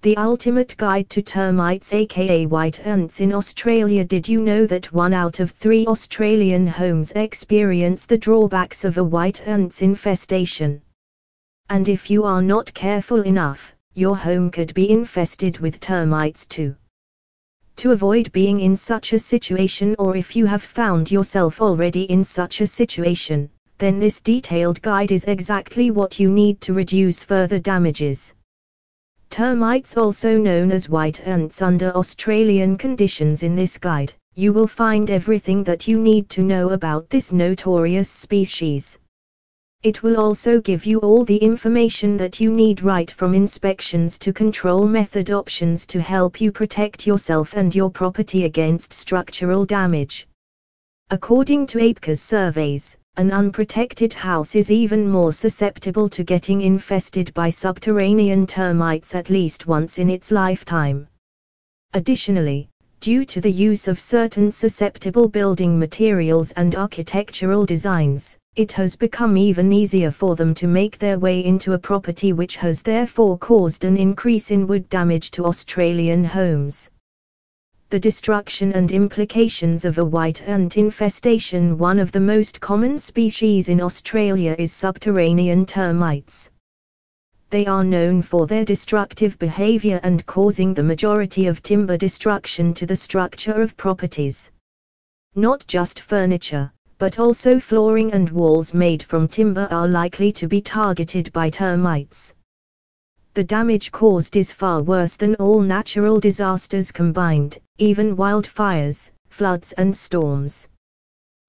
the ultimate guide to termites aka white ants in Australia. Did you know that one out of three Australian homes experience the drawbacks of a white ants infestation? And if you are not careful enough, your home could be infested with termites too. To avoid being in such a situation or if you have found yourself already in such a situation, then this detailed guide is exactly what you need to reduce further damages. Termites also known as white ants under Australian conditions in this guide, you will find everything that you need to know about this notorious species. It will also give you all the information that you need right from inspections to control method options to help you protect yourself and your property against structural damage. According to APCA's surveys, an unprotected house is even more susceptible to getting infested by subterranean termites at least once in its lifetime. Additionally, due to the use of certain susceptible building materials and architectural designs, it has become even easier for them to make their way into a property which has therefore caused an increase in wood damage to Australian homes the destruction and implications of a white ant infestation. One of the most common species in Australia is subterranean termites. They are known for their destructive behavior and causing the majority of timber destruction to the structure of properties. Not just furniture, but also flooring and walls made from timber are likely to be targeted by termites the damage caused is far worse than all natural disasters combined, even wildfires, floods and storms.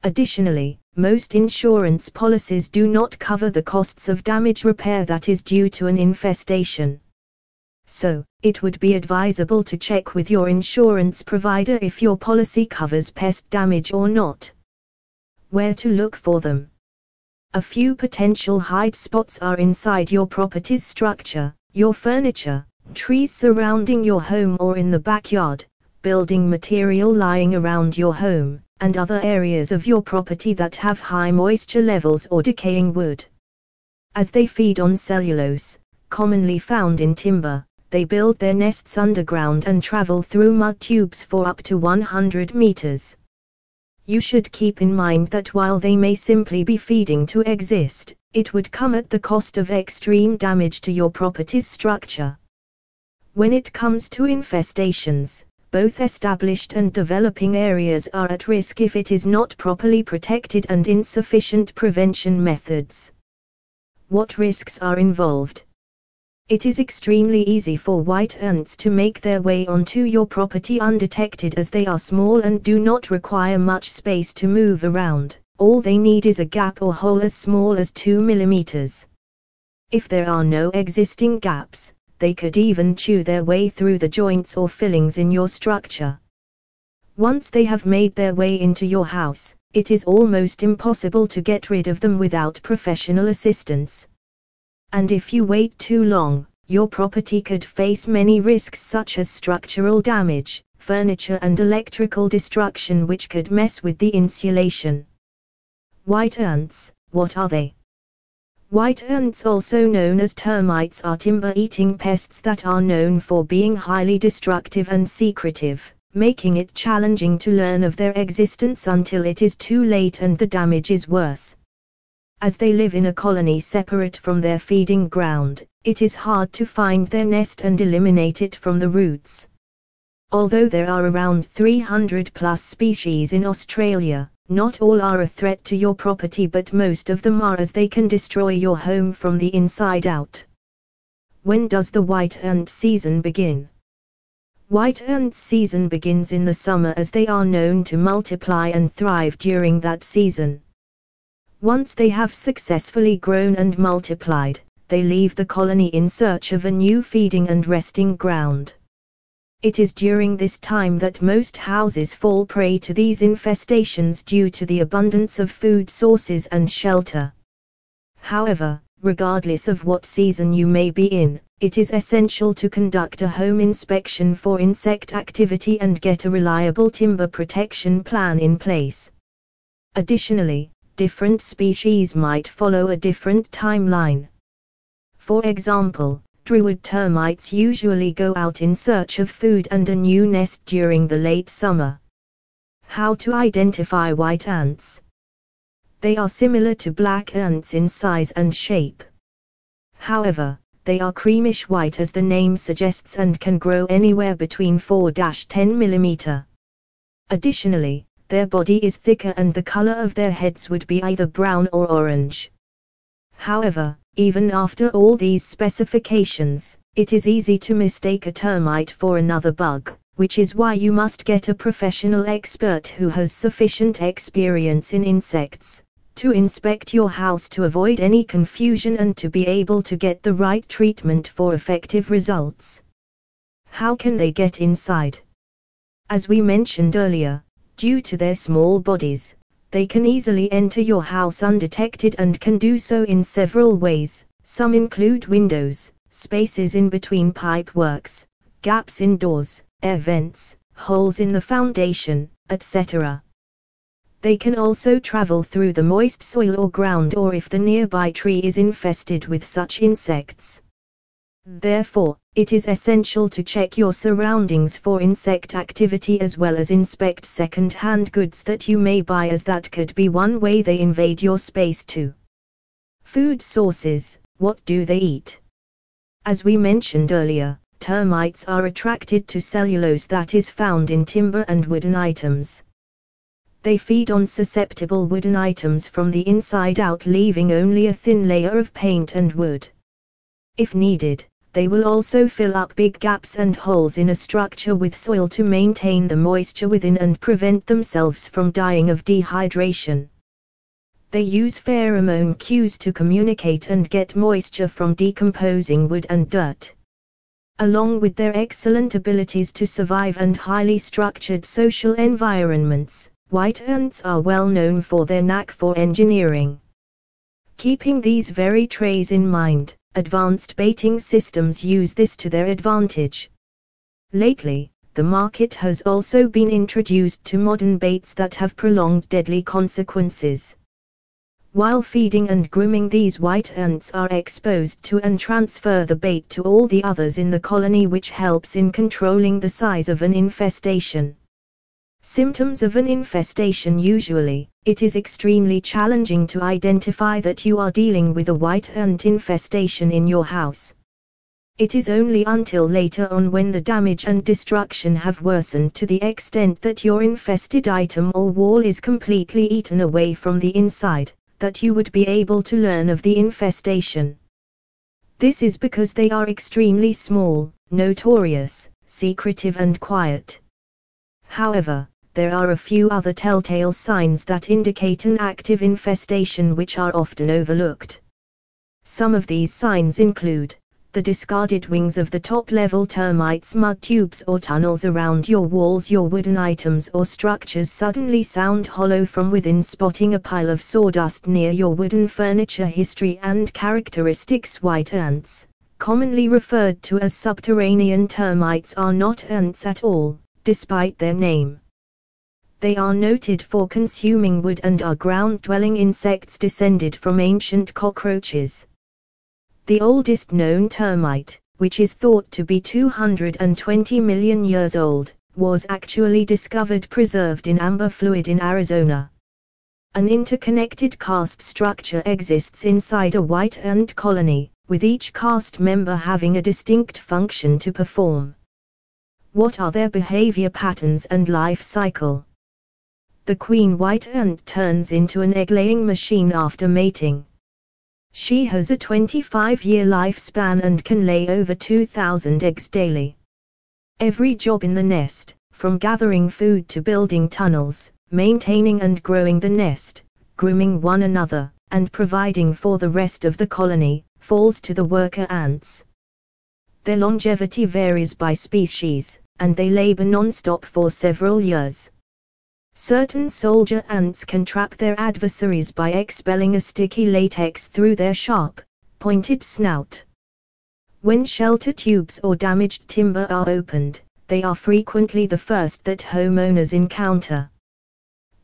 Additionally, most insurance policies do not cover the costs of damage repair that is due to an infestation. So, it would be advisable to check with your insurance provider if your policy covers pest damage or not. Where to look for them? A few potential hide spots are inside your property's structure, your furniture, trees surrounding your home or in the backyard, building material lying around your home, and other areas of your property that have high moisture levels or decaying wood. As they feed on cellulose, commonly found in timber, they build their nests underground and travel through mud tubes for up to 100 meters. You should keep in mind that while they may simply be feeding to exist, it would come at the cost of extreme damage to your property's structure. When it comes to infestations, both established and developing areas are at risk if it is not properly protected and insufficient prevention methods. What risks are involved? It is extremely easy for white ants to make their way onto your property undetected as they are small and do not require much space to move around all they need is a gap or hole as small as 2 mm. If there are no existing gaps, they could even chew their way through the joints or fillings in your structure. Once they have made their way into your house, it is almost impossible to get rid of them without professional assistance. And if you wait too long, your property could face many risks such as structural damage, furniture and electrical destruction which could mess with the insulation. White ants, what are they? White ants also known as termites are timber-eating pests that are known for being highly destructive and secretive, making it challenging to learn of their existence until it is too late and the damage is worse. As they live in a colony separate from their feeding ground, it is hard to find their nest and eliminate it from the roots. Although there are around 300 plus species in Australia, not all are a threat to your property but most of them are as they can destroy your home from the inside out. When does the white ant season begin? White ant season begins in the summer as they are known to multiply and thrive during that season. Once they have successfully grown and multiplied, they leave the colony in search of a new feeding and resting ground. It is during this time that most houses fall prey to these infestations due to the abundance of food sources and shelter. However, regardless of what season you may be in, it is essential to conduct a home inspection for insect activity and get a reliable timber protection plan in place. Additionally, different species might follow a different timeline. For example, Druid termites usually go out in search of food and a new nest during the late summer. How to identify white ants? They are similar to black ants in size and shape. However, they are creamish white as the name suggests and can grow anywhere between 4-10 mm. Additionally, their body is thicker and the color of their heads would be either brown or orange. However, even after all these specifications, it is easy to mistake a termite for another bug, which is why you must get a professional expert who has sufficient experience in insects, to inspect your house to avoid any confusion and to be able to get the right treatment for effective results. How can they get inside? As we mentioned earlier, due to their small bodies, they can easily enter your house undetected and can do so in several ways. Some include windows, spaces in between pipe works, gaps in doors, air vents, holes in the foundation, etc. They can also travel through the moist soil or ground or if the nearby tree is infested with such insects. Therefore, it is essential to check your surroundings for insect activity as well as inspect second-hand goods that you may buy as that could be one way they invade your space too. Food sources, what do they eat? As we mentioned earlier, termites are attracted to cellulose that is found in timber and wooden items. They feed on susceptible wooden items from the inside out leaving only a thin layer of paint and wood. If needed, they will also fill up big gaps and holes in a structure with soil to maintain the moisture within and prevent themselves from dying of dehydration. They use pheromone cues to communicate and get moisture from decomposing wood and dirt. Along with their excellent abilities to survive and highly structured social environments, white ants are well known for their knack for engineering. Keeping these very traits in mind, advanced baiting systems use this to their advantage. Lately, the market has also been introduced to modern baits that have prolonged deadly consequences. While feeding and grooming these white ants are exposed to and transfer the bait to all the others in the colony which helps in controlling the size of an infestation. Symptoms of an infestation Usually, it is extremely challenging to identify that you are dealing with a white ant infestation in your house. It is only until later on when the damage and destruction have worsened to the extent that your infested item or wall is completely eaten away from the inside, that you would be able to learn of the infestation. This is because they are extremely small, notorious, secretive and quiet. However, there are a few other telltale signs that indicate an active infestation which are often overlooked. Some of these signs include the discarded wings of the top level termites, mud tubes or tunnels around your walls, your wooden items or structures suddenly sound hollow from within, spotting a pile of sawdust near your wooden furniture. History and characteristics White ants, commonly referred to as subterranean termites, are not ants at all despite their name. They are noted for consuming wood and are ground-dwelling insects descended from ancient cockroaches. The oldest known termite, which is thought to be 220 million years old, was actually discovered preserved in amber fluid in Arizona. An interconnected caste structure exists inside a white ant colony, with each caste member having a distinct function to perform. What are their behavior patterns and life cycle? The queen white ant turns into an egg-laying machine after mating. She has a 25-year lifespan and can lay over 2,000 eggs daily. Every job in the nest, from gathering food to building tunnels, maintaining and growing the nest, grooming one another, and providing for the rest of the colony, falls to the worker ants. Their longevity varies by species, and they labor non-stop for several years. Certain soldier ants can trap their adversaries by expelling a sticky latex through their sharp, pointed snout. When shelter tubes or damaged timber are opened, they are frequently the first that homeowners encounter.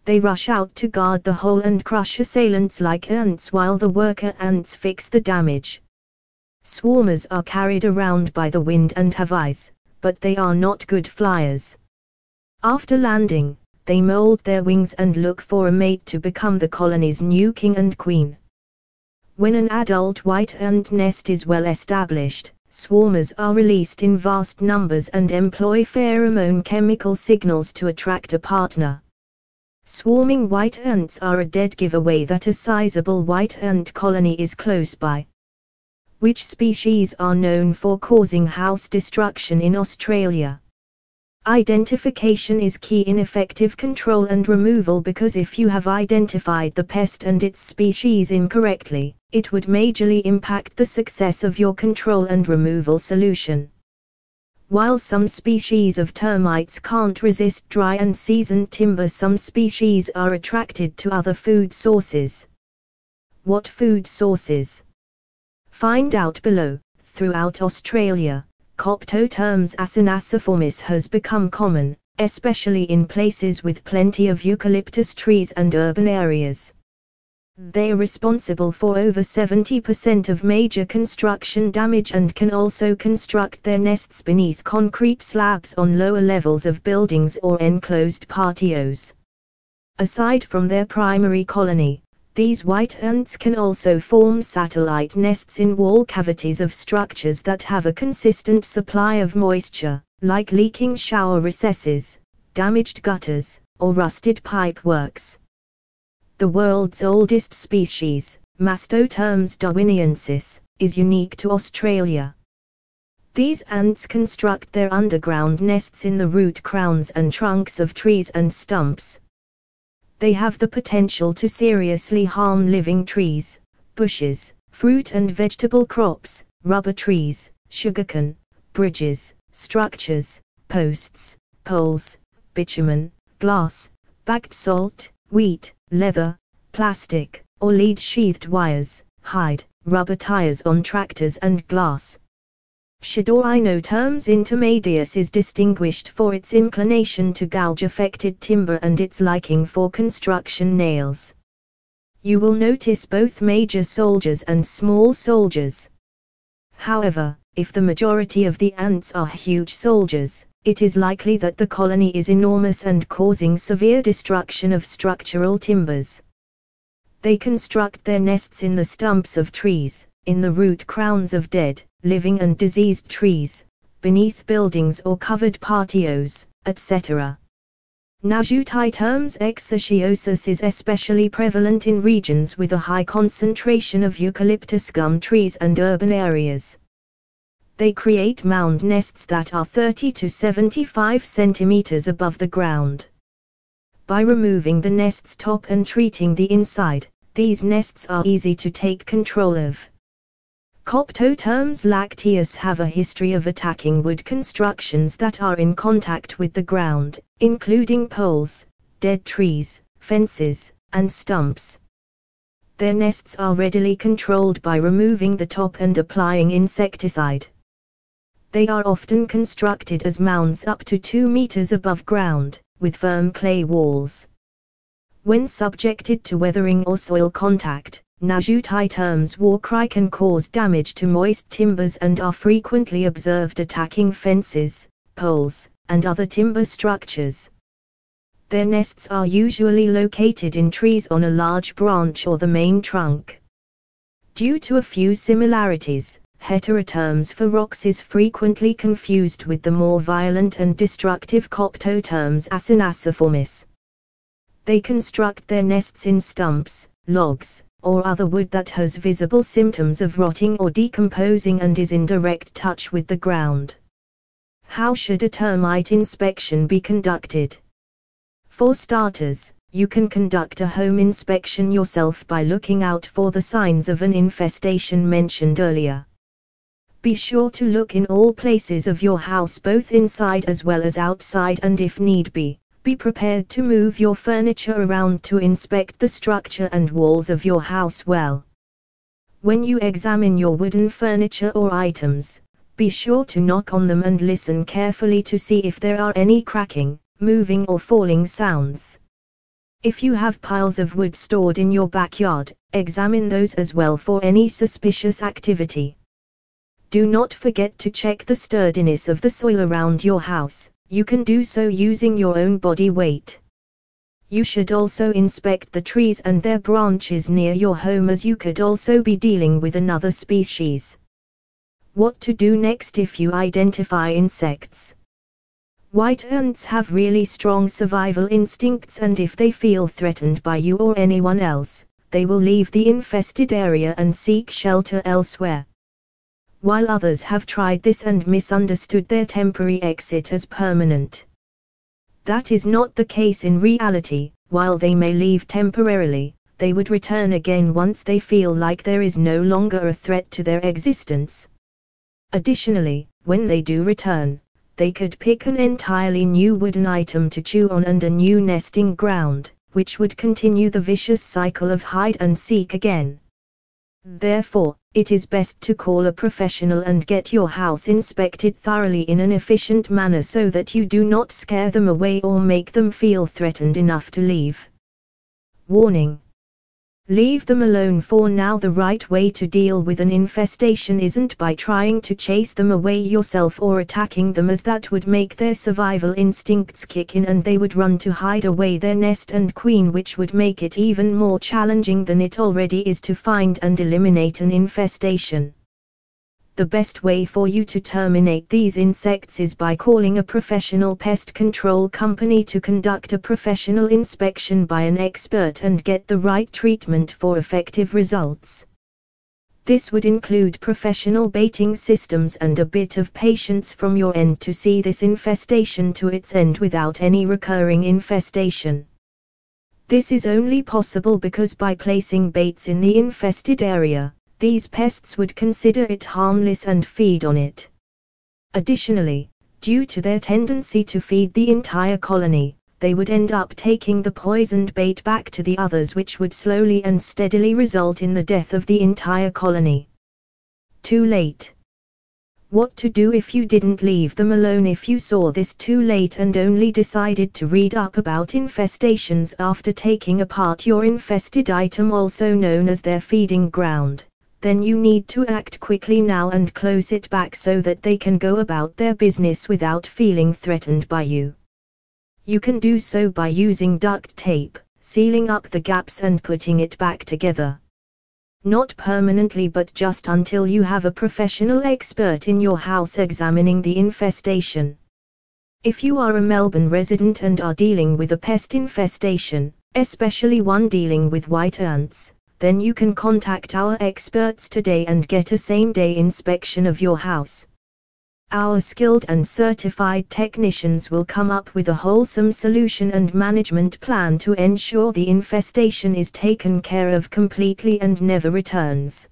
They rush out to guard the hole and crush assailants like ants while the worker ants fix the damage. Swarmers are carried around by the wind and have eyes, but they are not good flyers. After landing, they mold their wings and look for a mate to become the colony's new king and queen. When an adult white ant nest is well established, swarmers are released in vast numbers and employ pheromone chemical signals to attract a partner. Swarming white ants are a dead giveaway that a sizable white ant colony is close by. Which species are known for causing house destruction in Australia? Identification is key in effective control and removal because if you have identified the pest and its species incorrectly, it would majorly impact the success of your control and removal solution. While some species of termites can't resist dry and seasoned timber, some species are attracted to other food sources. What food sources? Find out below. Throughout Australia, Coptotermes acinaciformis has become common, especially in places with plenty of eucalyptus trees and urban areas. They are responsible for over 70% of major construction damage and can also construct their nests beneath concrete slabs on lower levels of buildings or enclosed patios. Aside from their primary colony, these white ants can also form satellite nests in wall cavities of structures that have a consistent supply of moisture, like leaking shower recesses, damaged gutters, or rusted pipeworks. The world's oldest species, Mastotermes darwiniensis, is unique to Australia. These ants construct their underground nests in the root crowns and trunks of trees and stumps, they have the potential to seriously harm living trees, bushes, fruit and vegetable crops, rubber trees, sugarcane, bridges, structures, posts, poles, bitumen, glass, bagged salt, wheat, leather, plastic, or lead sheathed wires, hide, rubber tires on tractors and glass, Schedorhinotermes intermedius is distinguished for its inclination to gouge affected timber and its liking for construction nails. You will notice both major soldiers and small soldiers. However, if the majority of the ants are huge soldiers, it is likely that the colony is enormous and causing severe destruction of structural timbers. They construct their nests in the stumps of trees, in the root crowns of dead, living and diseased trees, beneath buildings or covered patios, etc. Najutai terms exosiosis is especially prevalent in regions with a high concentration of eucalyptus gum trees and urban areas. They create mound nests that are 30 to 75 centimeters above the ground. By removing the nest's top and treating the inside, these nests are easy to take control of. Coptotermes lacteus have a history of attacking wood constructions that are in contact with the ground, including poles, dead trees, fences, and stumps. Their nests are readily controlled by removing the top and applying insecticide. They are often constructed as mounds up to 2 meters above ground, with firm clay walls. When subjected to weathering or soil contact, Nasutitermes walkeri can cause damage to moist timbers and are frequently observed attacking fences, poles, and other timber structures. Their nests are usually located in trees on a large branch or the main trunk. Due to a few similarities, heterotermes ferox is frequently confused with the more violent and destructive coptotermes acinaciformis. They construct their nests in stumps, logs, or other wood that has visible symptoms of rotting or decomposing and is in direct touch with the ground. How should a termite inspection be conducted? For starters, you can conduct a home inspection yourself by looking out for the signs of an infestation mentioned earlier. Be sure to look in all places of your house both inside as well as outside and if need be, be prepared to move your furniture around to inspect the structure and walls of your house well. When you examine your wooden furniture or items, be sure to knock on them and listen carefully to see if there are any cracking, moving or falling sounds. If you have piles of wood stored in your backyard, examine those as well for any suspicious activity. Do not forget to check the sturdiness of the soil around your house, you can do so using your own body weight. You should also inspect the trees and their branches near your home as you could also be dealing with another species. What to do next if you identify insects? White ants have really strong survival instincts and if they feel threatened by you or anyone else, they will leave the infested area and seek shelter elsewhere. While others have tried this and misunderstood their temporary exit as permanent. That is not the case in reality, while they may leave temporarily, they would return again once they feel like there is no longer a threat to their existence. Additionally, when they do return, they could pick an entirely new wooden item to chew on and a new nesting ground, which would continue the vicious cycle of hide and seek again. Therefore, it is best to call a professional and get your house inspected thoroughly in an efficient manner so that you do not scare them away or make them feel threatened enough to leave. Warning Leave them alone for now. The right way to deal with an infestation isn't by trying to chase them away yourself or attacking them, as that would make their survival instincts kick in and they would run to hide away their nest and queen, which would make it even more challenging than it already is to find and eliminate an infestation the best way for you to terminate these insects is by calling a professional pest control company to conduct a professional inspection by an expert and get the right treatment for effective results. This would include professional baiting systems and a bit of patience from your end to see this infestation to its end without any recurring infestation. This is only possible because by placing baits in the infested area, these pests would consider it harmless and feed on it. Additionally, due to their tendency to feed the entire colony, they would end up taking the poisoned bait back to the others, which would slowly and steadily result in the death of the entire colony. Too late. What to do if you didn't leave them alone if you saw this too late and only decided to read up about infestations after taking apart your infested item, also known as their feeding ground then you need to act quickly now and close it back so that they can go about their business without feeling threatened by you. You can do so by using duct tape, sealing up the gaps and putting it back together. Not permanently but just until you have a professional expert in your house examining the infestation. If you are a Melbourne resident and are dealing with a pest infestation, especially one dealing with white ants, then you can contact our experts today and get a same day inspection of your house. Our skilled and certified technicians will come up with a wholesome solution and management plan to ensure the infestation is taken care of completely and never returns.